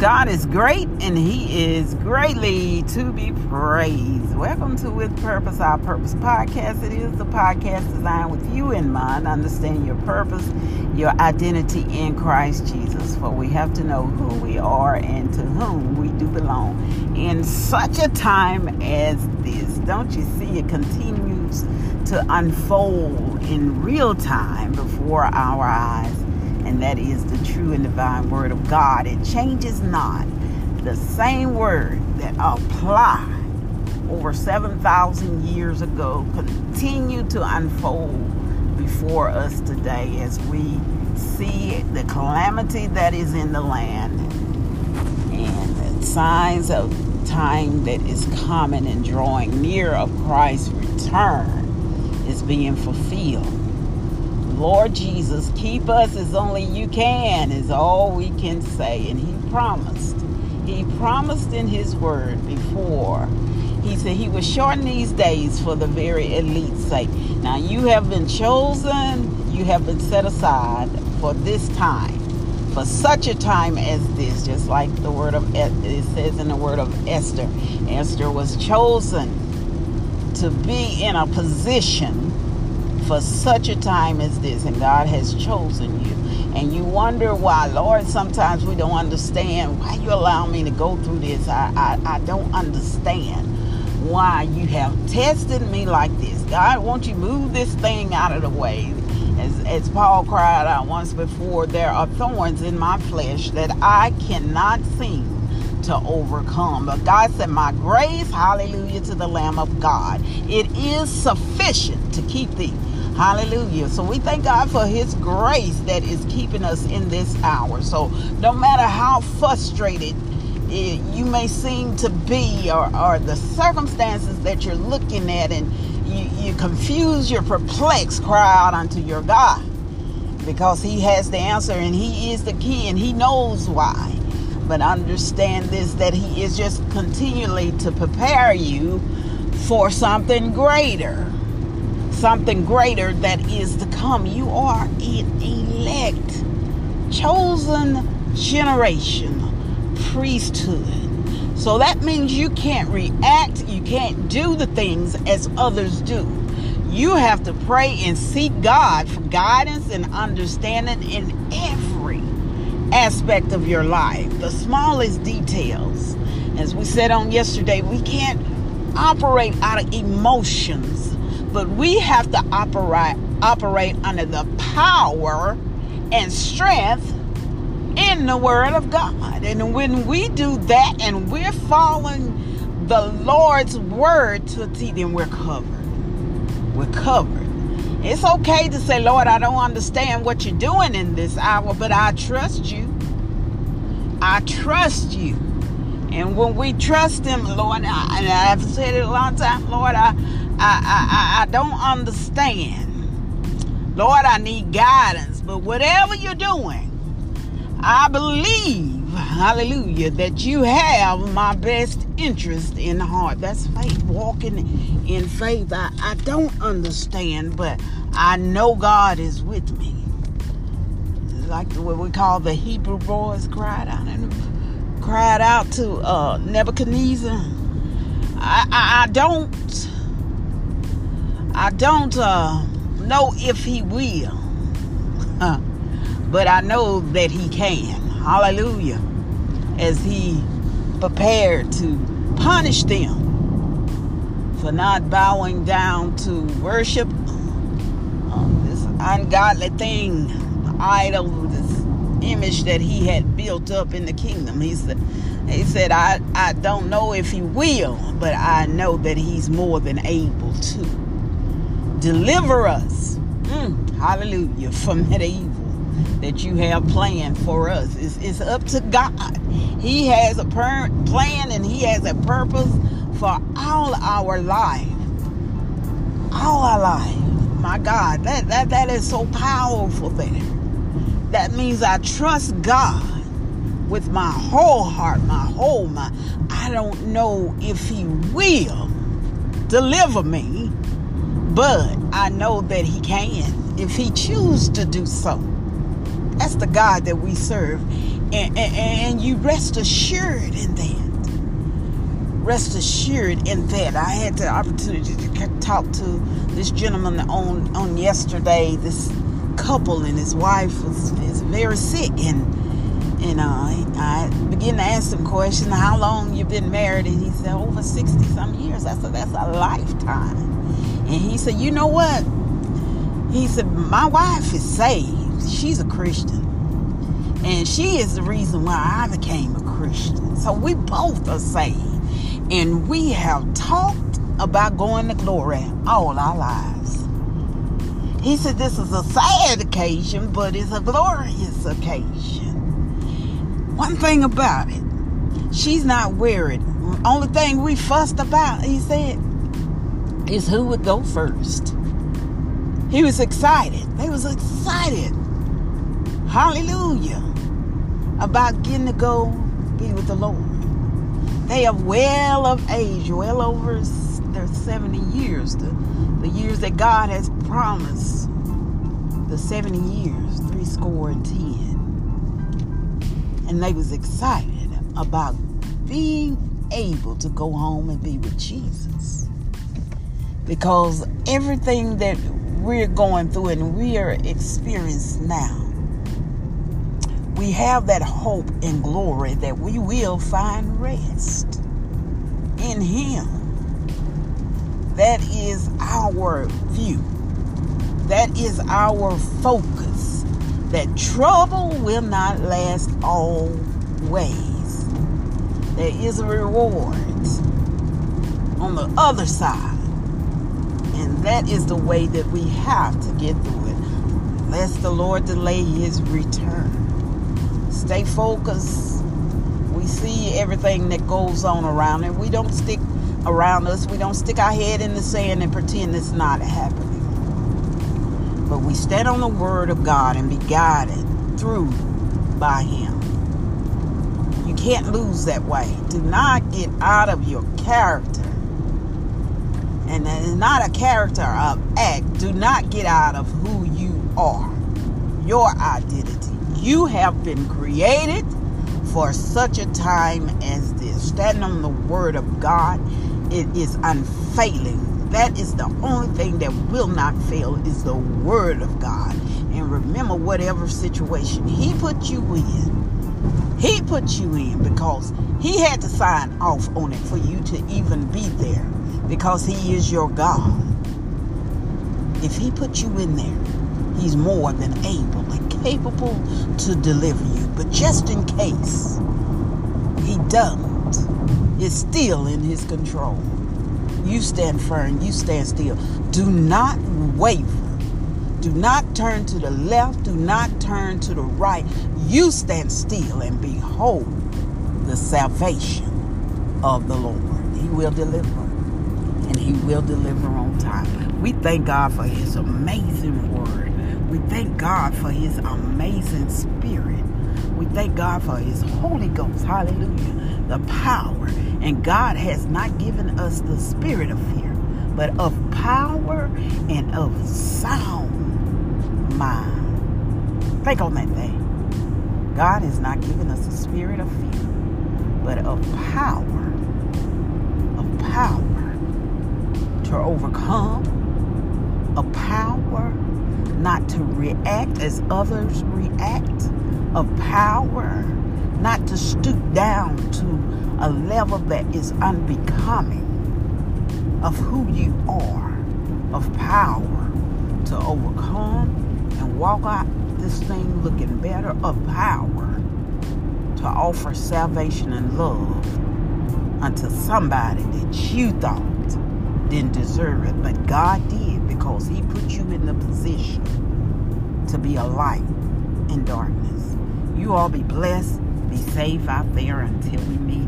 God is great and He is greatly to be praised. Welcome to With Purpose, Our Purpose podcast. It is the podcast designed with you in mind, understand your purpose, your identity in Christ Jesus. For we have to know who we are and to whom we do belong in such a time as this. Don't you see it continues to unfold in real time before our eyes? And that is the true and divine word of God. It changes not. The same word that applied over 7,000 years ago continue to unfold before us today as we see the calamity that is in the land and the signs of time that is coming and drawing near of Christ's return is being fulfilled. Lord Jesus, keep us as only you can, is all we can say. And He promised. He promised in His word before. He said He would shorten these days for the very elite's sake. Now, you have been chosen, you have been set aside for this time, for such a time as this, just like the word of it says in the word of Esther. Esther was chosen to be in a position for such a time as this, and God has chosen you. And you wonder why, Lord, sometimes we don't understand why you allow me to go through this. I, I, I don't understand why you have tested me like this. God, won't you move this thing out of the way? As, as Paul cried out once before, there are thorns in my flesh that I cannot seem to overcome. But God said, My grace, hallelujah to the Lamb of God, it is sufficient to keep thee Hallelujah. So we thank God for His grace that is keeping us in this hour. So no matter how frustrated you may seem to be, or, or the circumstances that you're looking at, and you, you confuse, you're perplexed, cry out unto your God because He has the answer and He is the key and He knows why. But understand this that He is just continually to prepare you for something greater something greater that is to come. You are an elect, chosen generation, priesthood. So that means you can't react, you can't do the things as others do. You have to pray and seek God for guidance and understanding in every aspect of your life, the smallest details. As we said on yesterday, we can't operate out of emotions but we have to operate operate under the power and strength in the word of God. And when we do that and we're following the Lord's word to a T, then we're covered. We're covered. It's okay to say, Lord, I don't understand what you're doing in this hour, but I trust you. I trust you. And when we trust Him, Lord, I, and I've said it a long time, Lord, I, I, I, I don't understand. Lord, I need guidance. But whatever you're doing, I believe, hallelujah, that you have my best interest in heart. That's faith, walking in faith. I, I don't understand, but I know God is with me. Like the way we call the Hebrew boys cried out and cried out to uh, Nebuchadnezzar. I, I, I don't I don't uh, know if he will, but I know that he can. Hallelujah. As he prepared to punish them for not bowing down to worship um, this ungodly thing, idol, this image that he had built up in the kingdom. He said, he said, I, I don't know if he will, but I know that he's more than able to. Deliver us, mm, hallelujah, from that evil that you have planned for us. It's, it's up to God. He has a per- plan and He has a purpose for all our life. All our life. My God, that, that, that is so powerful there. That means I trust God with my whole heart, my whole mind. I don't know if He will deliver me but I know that He can if He chooses to do so. That's the God that we serve. And, and, and you rest assured in that. Rest assured in that. I had the opportunity to talk to this gentleman on on yesterday. This couple and his wife was is very sick, and and uh, I began to ask him questions. How long you been married? And he said over sixty some years. I said that's a lifetime. And he said, you know what? He said my wife is saved. She's a Christian. And she is the reason why I became a Christian. So we both are saved. And we have talked about going to glory all our lives. He said this is a sad occasion, but it's a glorious occasion. One thing about it, she's not worried. Only thing we fussed about, he said, is who would go first. He was excited. They was excited. Hallelujah about getting to go be with the Lord. They are well of age, well over their 70 years, the, the years that God has promised, the 70 years, three score and ten. And they was excited about being able to go home and be with Jesus. Because everything that we're going through and we are experiencing now we have that hope and glory that we will find rest in Him. That is our view. That is our focus. That trouble will not last always. There is a reward on the other side. And that is the way that we have to get through it. Lest the Lord delay his return. Stay focused. We see everything that goes on around it. We don't stick around us. We don't stick our head in the sand and pretend it's not happening. But we stand on the word of God and be guided through by Him. You can't lose that way. Do not get out of your character. And not a character of act. Do not get out of who you are, your identity. You have been created for such a time as this. Standing on the word of God, it is unfailing. That is the only thing that will not fail is the word of God. And remember, whatever situation He put you in, He put you in because He had to sign off on it for you to even be there because He is your God. If He put you in there, He's more than able and capable to deliver you. But just in case he doesn't, it's still in his control. You stand firm, you stand still. Do not waver. Do not turn to the left, do not turn to the right. You stand still and behold the salvation of the Lord. He will deliver, and He will deliver on time. We thank God for His amazing word. We thank God for his amazing spirit. We thank God for his Holy Ghost. Hallelujah. The power. And God has not given us the spirit of fear, but of power and of sound mind. Think on that thing. God has not given us a spirit of fear, but of power. Of power to overcome. a power not to react as others react, a power, not to stoop down to a level that is unbecoming of who you are, of power to overcome and walk out this thing looking better, of power to offer salvation and love unto somebody that you thought didn't deserve it, but God did because He put you in the position to be a light in darkness. You all be blessed, be safe out there until we meet